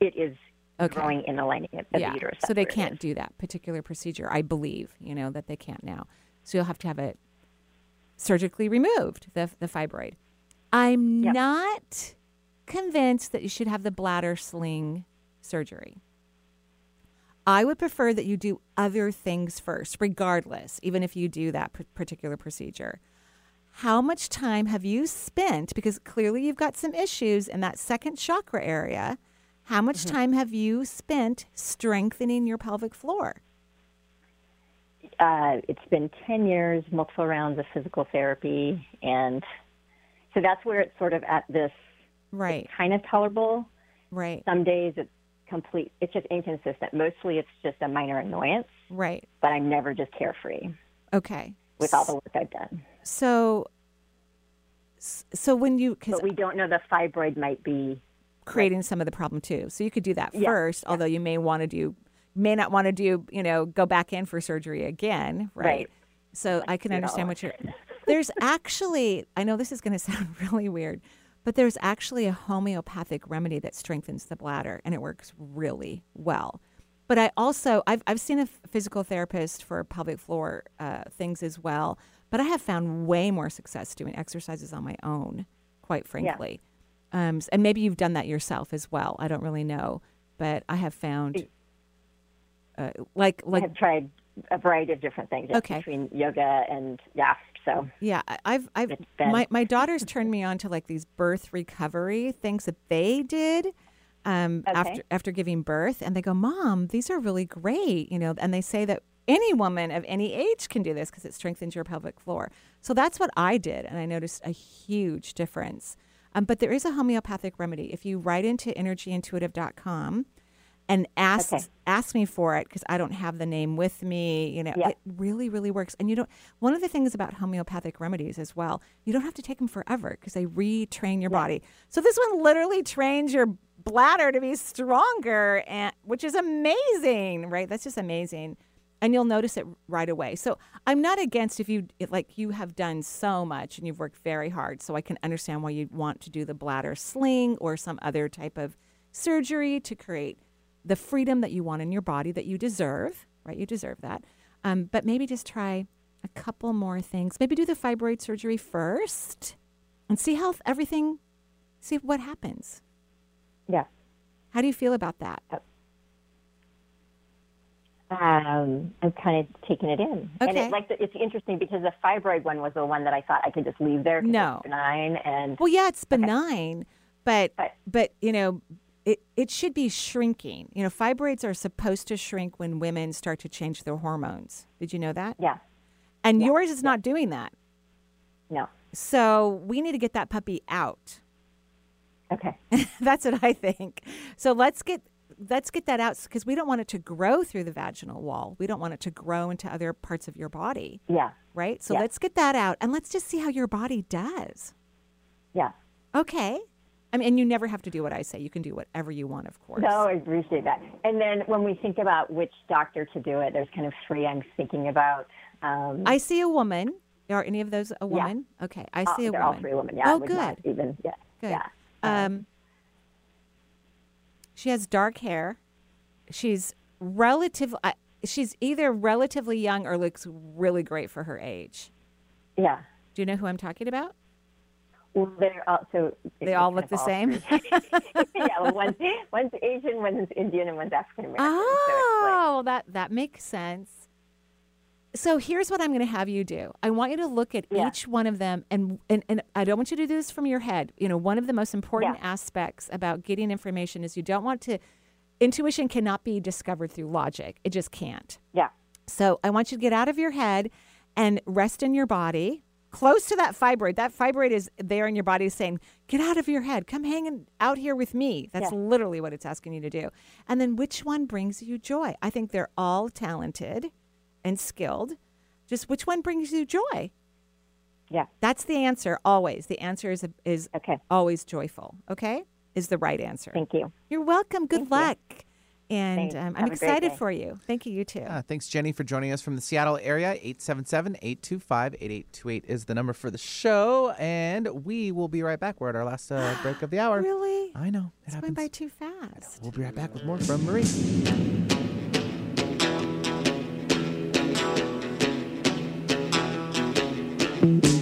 It is
Okay.
growing in the lining of
yeah.
the uterus.
So they can't do that particular procedure. I believe, you know, that they can't now. So you'll have to have it surgically removed, the, the fibroid. I'm
Yep.
not convinced that you should have the bladder sling surgery. I would prefer that you do other things first, regardless, even if you do that p- particular procedure. How much time have you spent? Because clearly you've got some issues in that second chakra area. How much
Mm-hmm.
time have you spent strengthening your pelvic floor?
Uh, it's been 10 years, multiple rounds of physical therapy. And so that's where it's sort of at this
Right,
kind of tolerable.
right,
Some days it's complete, it's just inconsistent. Mostly it's just a minor annoyance,
right.
but I'm never just carefree
Okay.
with all the work I've done.
So, so when you, because
But we don't know the fibroid might be
creating some of the problem too. So you could do that
Yeah,
first, although you may want to do, may not want to do, you know, go back in for surgery again, right?
Right.
So I can understand what you're. There's actually, I know this is going to sound really weird, but there's actually a homeopathic remedy that strengthens the bladder, and it works really well. But I also, I've, I've seen a physical therapist for pelvic floor uh, things as well, but I have found way more success doing exercises on my own, quite frankly. Um, and maybe you've done that yourself as well. I don't really know, but I have found, uh, like,
I have tried a variety of different things
Okay.
between yoga and yeah. So
Yeah, I've, I've my my daughters turned me on to like these birth recovery things that they did. um,
Okay.
after after giving birth, and they go, "Mom, these are really great," you know, and they say that any woman of any age can do this because it strengthens your pelvic floor. So that's what I did, and I noticed a huge difference. Um, but there is a homeopathic remedy. If you write into energyintuitive.com and ask
Okay.
ask me for it because I don't have the name with me. You know,
Yeah.
it really really works. And you don't. One of the things about homeopathic remedies as well, you don't have to take them forever because they retrain your body. So this one literally trains your bladder to be stronger, and which is amazing, right? That's just amazing. And you'll notice it right away. So I'm not against if you it, like you have done so much and you've worked very hard. So I can understand why you'd want to do the bladder sling or some other type of surgery to create the freedom that you want in your body that you deserve, right? You deserve that. Um, but maybe just try a couple more things. Maybe do the fibroid surgery first and see how everything, see what happens.
Yeah.
How do you feel about that?
Um, I'm kind of taking it in. And
Okay.
it, like the, it's interesting because the fibroid one was the one that I thought I could just leave there.
No.
it's benign and
Well, yeah, it's benign, but
Right.
but you know, it it should be shrinking. You know, fibroids are supposed to shrink when women start to change their hormones. Did you know that?
yeah,
And yours is not doing that.
no,
So we need to get that puppy out.
okay,
That's what I think. So let's get let's get that out because we don't want it to grow through the vaginal wall. We don't want it to grow into other parts of your body,
yeah,
right? So
Yeah.
let's get that out and let's just see how your body does.
yeah.
Okay. I mean, and you never have to do what I say. You can do whatever you want, of course.
No, I appreciate that. And then when we think about which doctor to do it, there's kind of three I'm thinking about. Um,
I see a woman. Are any of those a woman? Yeah. Okay, I
uh,
see a
they're
woman.
all three women. Yeah,
Oh, good.
even yeah,
Good.
yeah.
Um, she has dark hair. She's relative. uh, She's either relatively young or looks really great for her age.
Yeah.
Do you know who I'm talking about?
Well, they're also
They all look the same.
yeah, well, one's, one's Asian, one's Indian, and one's African American.
Oh, that that makes sense. So here's what I'm going to have you do. I want you to look at
Yeah.
each one of them, and, and and I don't want you to do this from your head. You know, one of the most important
Yeah.
aspects about getting information is you don't want to. Intuition cannot be discovered through logic. It just can't.
Yeah.
So I want you to get out of your head and rest in your body, close to that fibroid. That fibroid is there in your body saying, "Get out of your head. Come hanging out here with me." That's
Yeah.
literally what it's asking you to do. And then which one brings you joy? I think they're all talented and skilled. Just which one brings you joy?
Yeah.
That's the answer always. The answer is is
Okay.
always joyful. Okay? Is the right answer.
Thank you.
You're welcome. Good
Thank you.
Luck. And um, I'm excited for you. Thank you. You too.
Uh, thanks, Jenny, for joining us from the Seattle area. 877 825 8828 is the number for the show. And we will be right back. We're at our last uh, break of the hour.
Really?
I know. It
It's
happens.
going by too fast.
We'll be right back with more from Marie.
Saturday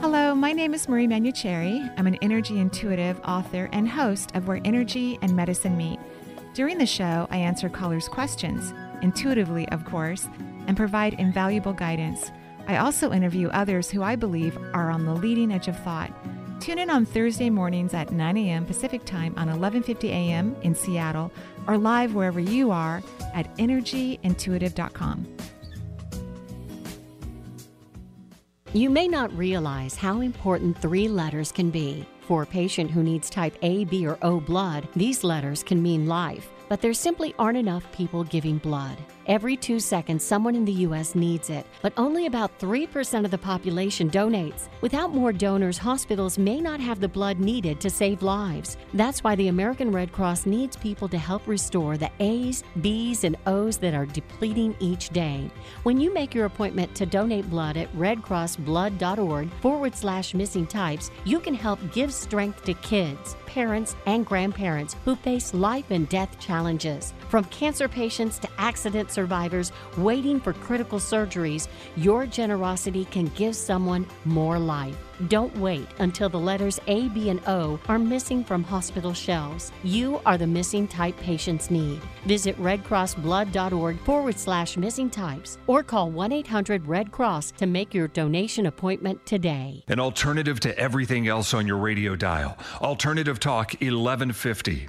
Hello, my name is Marie Manuchehri. I'm an energy intuitive, author, and host of Where Energy and Medicine Meet. During the show, I answer callers' questions, intuitively, of course, and provide invaluable guidance. I also interview others who I believe are on the leading edge of thought. Tune in on Thursday mornings at 9 a.m. Pacific Time on 11:50 a.m. in Seattle, or live wherever you are at energyintuitive.com.
You may not realize how important three letters can be. For a patient who needs type A, B, or O blood, these letters can mean life. But there simply aren't enough people giving blood. Every two seconds, someone in the U.S. needs it, but only about 3% of the population donates. Without more donors, hospitals may not have the blood needed to save lives. That's why the American Red Cross needs people to help restore the A's, B's, and O's that are depleting each day. When you make your appointment to donate blood at redcrossblood.org forward slash missing types, you can help give strength to kids, parents, and grandparents who face life and death challenges. From cancer patients to accident survivors waiting for critical surgeries, your generosity can give someone more life. Don't wait until the letters A, B, and O are missing from hospital shelves. You are the missing type patients need. Visit redcrossblood.org forward slash missing types or call 1 800 Red Cross to make your donation appointment today.
An alternative to everything else on your radio dial. Alternative Talk 1150.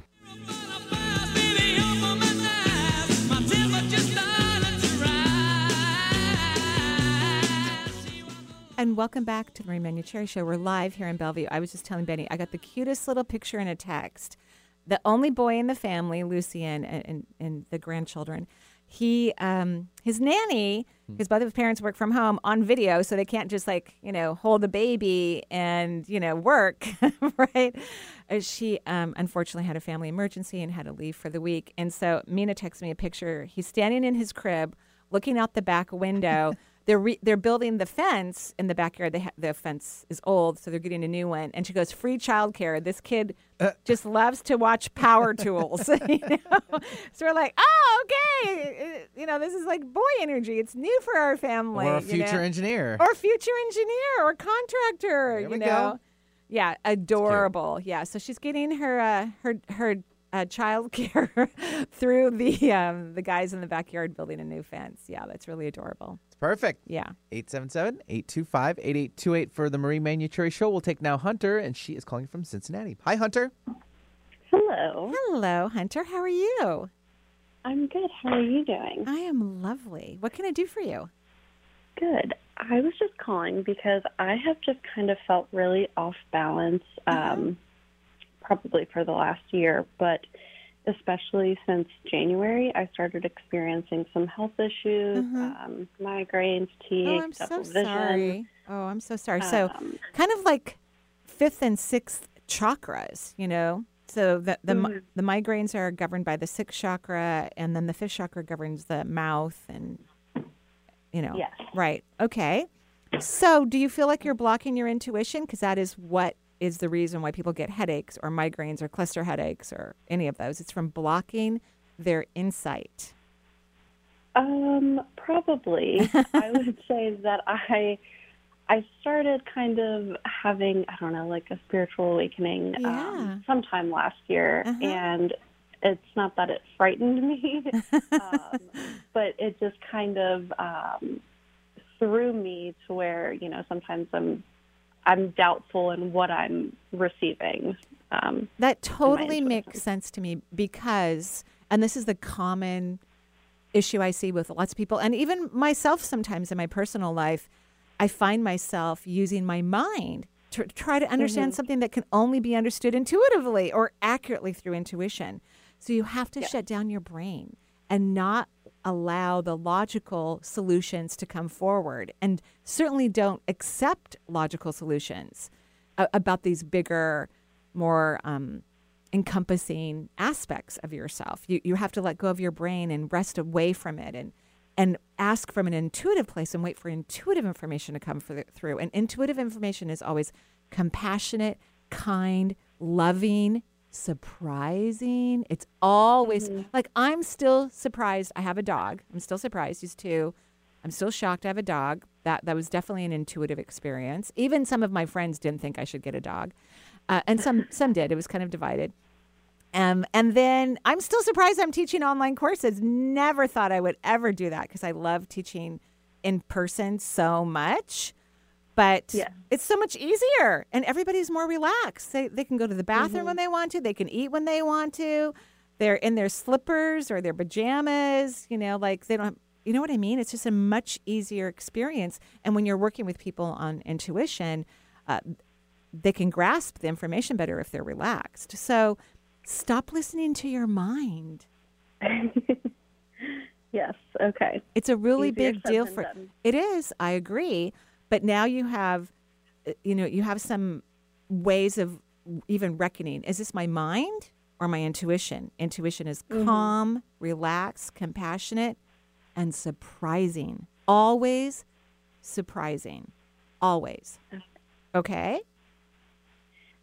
And welcome back to the Marie Manuchehri Show. We're live here in Bellevue. I was just telling Benny, I got the cutest little picture in a text. The only boy in the family, Lucien, and, and, and the grandchildren, he, um, his nanny, because both of his parents work from home on video, so they can't just like you know hold the baby and you know work, right? Uh, She um, unfortunately had a family emergency and had to leave for the week, and so Mina texted me a picture. He's standing in his crib, looking out the back window. they're re- they're building the fence in the backyard. They ha- the fence is old, so they're getting a new one. And she goes, "Free childcare." This kid just loves to watch Power Tools. you know? So we're like, "Oh, okay." Uh, You know, this is like boy energy. It's new for our family.
Or a
you
future
know?
engineer.
or future engineer, or contractor.
There
you know,
go.
yeah, adorable. Yeah, so she's getting her uh, her her uh, child care through the um, the guys in the backyard building a new fence. Yeah, that's really adorable.
It's perfect.
Yeah.
877-825-8828 for the Marie Manuchehri Show. We'll take now Hunter, and she is calling from Cincinnati. Hi, Hunter.
Hello.
Hello, Hunter. How are you?
I'm good. How are you doing?
I am lovely. What can I do for you?
Good. I was just calling because I have just kind of felt really off balance, um, probably for the last year, but especially since January, I started experiencing some health issues, um, migraines, fatigue,
Oh, I'm
double
so
vision.
sorry. Oh, I'm so sorry. So,
Um,
kind of like fifth and sixth chakras, you know. So the the
Mhm.
the migraines are governed by the sixth chakra, and then the fifth chakra governs the mouth, and you know.
Yes.
Right. Okay. So, do you feel like you're blocking your intuition? Because that is what is the reason why people get headaches or migraines or cluster headaches or any of those. It's from blocking their insight.
Um, probably. I would say that I I started kind of having I don't know like a spiritual awakening
Yeah.
um, sometime last year,
Uh-huh.
and it's not that it frightened me, um, but it just kind of um, threw me to where you know sometimes I'm I'm doubtful in what I'm receiving. Um,
That totally makes sense to me because, and this is the common issue I see with lots of people, and even myself sometimes in my personal life, I find myself using my mind to try to understand
Mhm.
something that can only be understood intuitively or accurately through intuition. So you have to shut down your brain and not allow the logical solutions to come forward, and certainly don't accept logical solutions a- about these bigger, more um, encompassing aspects of yourself. You you have to let go of your brain and rest away from it and and ask from an intuitive place and wait for intuitive information to come for, through. And intuitive information is always compassionate, kind, loving, surprising. It's always like I'm still surprised. I have a dog. I'm still surprised. He's two. I'm still shocked I have a dog. That that was definitely an intuitive experience. Even some of my friends didn't think I should get a dog, uh, and some some did. It was kind of divided. Um, and then I'm still surprised I'm teaching online courses. Never thought I would ever do that because I love teaching in person so much. But it's so much easier and everybody's more relaxed. They, they can go to the bathroom when they want to, they can eat when they want to. They're in their slippers or their pajamas, you know, like they don't have, you know what I mean? It's just a much easier experience. And when you're working with people on intuition, uh, they can grasp the information better if they're relaxed. So stop listening to your mind
yes. Okay.
It's a really
Easier
big deal for
done.
it is. I agree, but now you have, uh, you know, you have some ways of even reckoning. Is this my mind or my intuition? Intuition is
Mhm.
calm, relaxed, compassionate, and surprising. Always surprising. Always. Okay.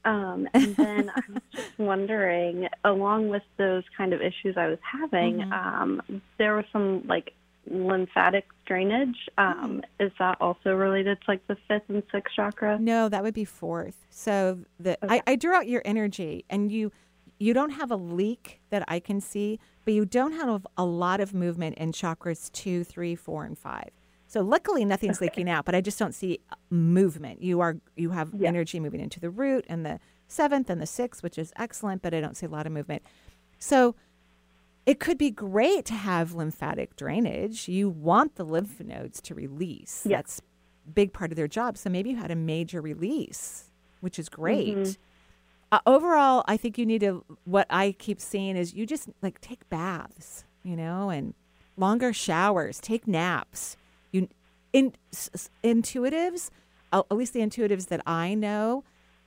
Um, and then I was just wondering, along with those kind of issues I was having,
Mhm.
um, there were some like lymphatic drainage. Um, Is that also related to like the fifth and sixth chakra?
No, that would be fourth. So the I, I drew out your energy, and you you don't have a leak that I can see, but you don't have a lot of movement in chakras two, three, four, and five. So luckily, nothing's leaking out, but I just don't see uh, movement. You are you have energy moving into the root and the seventh and the sixth, which is excellent, but I don't see a lot of movement. So it could be great to have lymphatic drainage. You want the lymph nodes to release. That's a big part of their job. So maybe you had a major release, which is great.
Mhm.
Uh, overall, I think you need to. What I keep seeing is you just like take baths, you know, and longer showers, take naps. You in s- intuitives, uh, at least the intuitives that I know,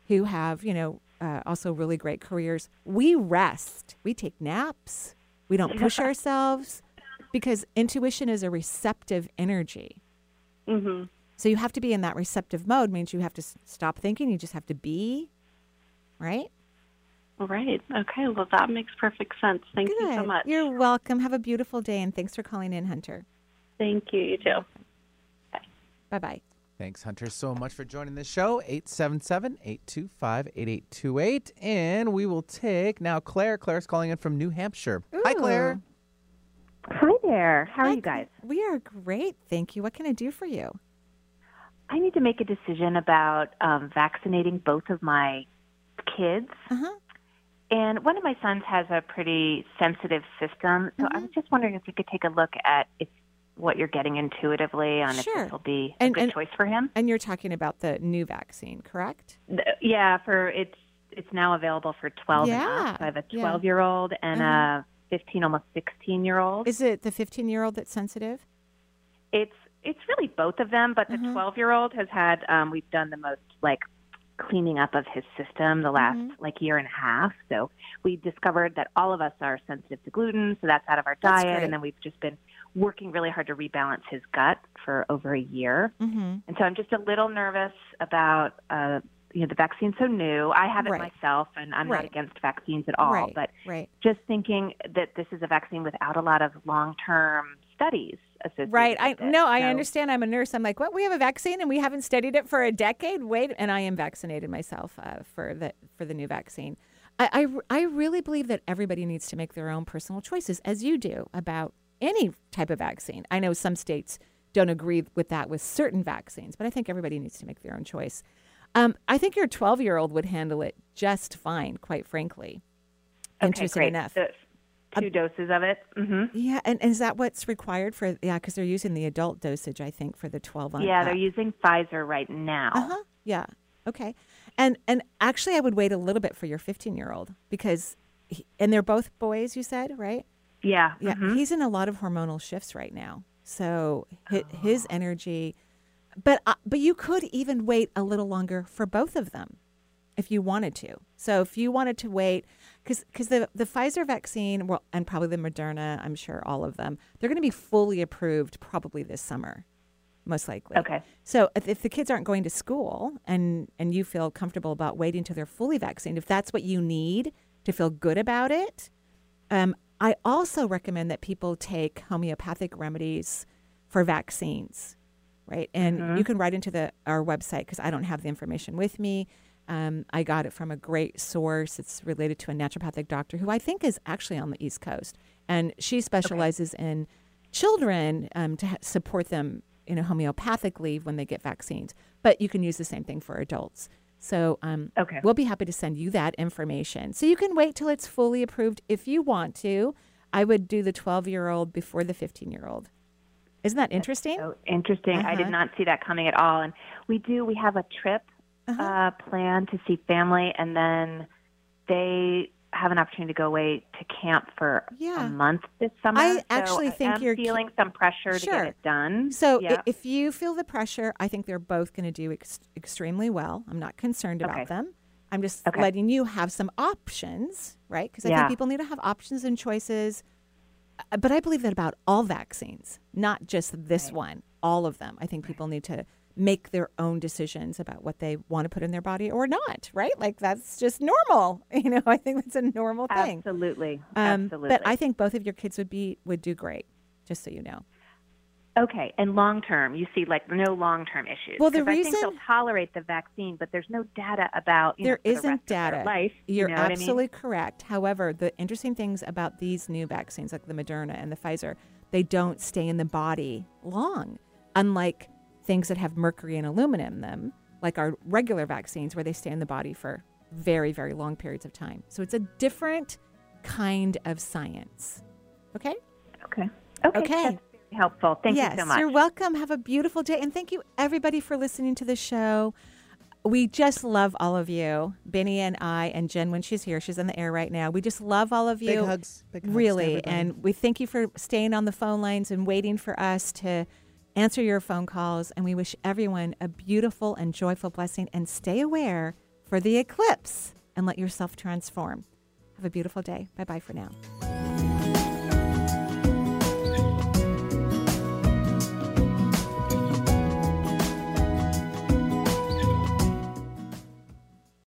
who have you know uh, also really great careers. We rest. We take naps. We don't push ourselves because intuition is a receptive energy.
Mm-hmm.
So you have to be in that receptive mode. Means you have to s- stop thinking. You just have to be, right?
Right. Okay. Well, that makes perfect sense. Thank you so much.
You're welcome. Have a beautiful day, and thanks for calling in, Hunter.
Thank you. You too.
Bye bye.
Thanks, Hunter, so much for joining the show. 877 825 8828. And we will take now Claire. Claire's calling in from New Hampshire. Hi, Claire.
Hi there. How are you guys?
We are great. Thank you. What can I do for you?
I need to make a decision about um, vaccinating both of my kids.
Uh-huh.
And one of my sons has a pretty sensitive system. So I
Mm-hmm.
was just wondering if you could take a look at if what you're getting intuitively on if
Sure.
this will be
And-
a good
and-
choice for him.
And you're talking about the new vaccine, correct?
Th- Yeah, for it's it's now available for 12 and
Yeah,
up. So I have a
yeah.
12 year old and
Uh-huh.
a 15, almost 16 year old.
Is it the 15 year old that's sensitive?
It's it's really both of them, but the
Mm-hmm.
12 year old has had um, we've done the most like cleaning up of his system the last
Mm-hmm.
like year and a half. So we discovered that all of us are sensitive to gluten, so that's out of our
That's
diet,
great.
and then we've just been working really hard to rebalance his gut for over a year.
Mm-hmm.
And so I'm just a little nervous about uh, you know the vaccine's so new. I have it
Right.
myself, and I'm not against vaccines at all.
Right,
But
right.
just thinking that this is a vaccine without a lot of long term studies associated.
Right. I
it.
no, I understand. I'm a nurse. I'm like, what? We have a vaccine and we haven't studied it for a decade. Wait, and I am vaccinated myself uh, for the for the new vaccine. I, I I really believe that everybody needs to make their own personal choices, as you do about any type of vaccine. I know some states don't agree with that with certain vaccines, but I think everybody needs to make their own choice. Um, I think your 12 year old would handle it just fine, quite frankly.
Okay,
Interesting
great.
enough.
So two doses of it. hmm
Yeah, and, and is that what's required for? Yeah, because they're using the adult dosage, I think, for the twelve on.
Yeah, they're using Pfizer right now.
Uh huh. Yeah. Okay. And and actually, I would wait a little bit for your fifteen year old because, he, and they're both boys. You said right?
Yeah.
Yeah.
mhm.
He's in a lot of hormonal shifts right now, so his, his energy. But uh, but you could even wait a little longer for both of them, if you wanted to. So if you wanted to wait, because because the the Pfizer vaccine, well, and probably the Moderna, I'm sure all of them, they're going to be fully approved probably this summer, most likely.
Okay.
So if, if the kids aren't going to school and and you feel comfortable about waiting till they're fully vaccinated, if that's what you need to feel good about it, um, I also recommend that people take homeopathic remedies for vaccines, right? And
Mhm.
you can write into the our website because I don't have the information with me. Um, I got it from a great source. It's related to a naturopathic doctor who I think is actually on the East Coast, and she specializes in children um, to ha- support them, you know, homeopathically when they get vaccines. But you can use the same thing for adults. So um,
Okay.
we'll be happy to send you that information. So you can wait till it's fully approved if you want to. I would do the 12 year old before the 15 year old. Isn't that interesting?
So interesting. I did
Uh-huh.
not see that coming at all. And we do. We have a trip
Uh-huh.
uh, planned to see family, and then they have an opportunity to go away to camp for
Yeah.
a month this summer.
I actually think you're
feeling some pressure to get it done.
So
yeah.
if you feel the pressure, I think they're both going to do ex- extremely well. I'm not concerned
Okay.
about them. I'm just
Okay.
letting you have some options, right? Because I
Yeah.
think people need to have options and choices. Uh, But I believe that about all vaccines, not just this one, all of them. I think people need to make their own decisions about what they want to put in their body or not, right? Like that's just normal. You know, I think that's a normal thing.
Absolutely.
Um,
Absolutely.
But I think both of your kids would be would do great, just so you know.
Okay, and long term, you see like no long term issues.
Well, the
'Cause I think
reason-
they'll tolerate the vaccine, but there's no data about you
There
know, for the
isn't
rest of their
data.
life. you
You're
know what I mean?
absolutely correct. However, the interesting things about these new vaccines, like the Moderna and the Pfizer, they don't stay in the body long, unlike things that have mercury and aluminum in them, like our regular vaccines, where they stay in the body for very, very long periods of time. So it's a different kind of science. Okay?
Okay. Okay.
Okay.
That's very helpful. Thank
yes,
you so much.
You're welcome. Have a beautiful day. And thank you, everybody, for listening to the show. We just love all of you, Benny and I, and Jen when she's here. She's in the air right now. We just love all of you.
Big hugs. Big hugs
really.
everybody.
and we thank you for staying on the phone lines and waiting for us to answer your phone calls. And we wish everyone a beautiful and joyful blessing. And stay aware for the eclipse and let yourself transform. Have a beautiful day. Bye bye for now.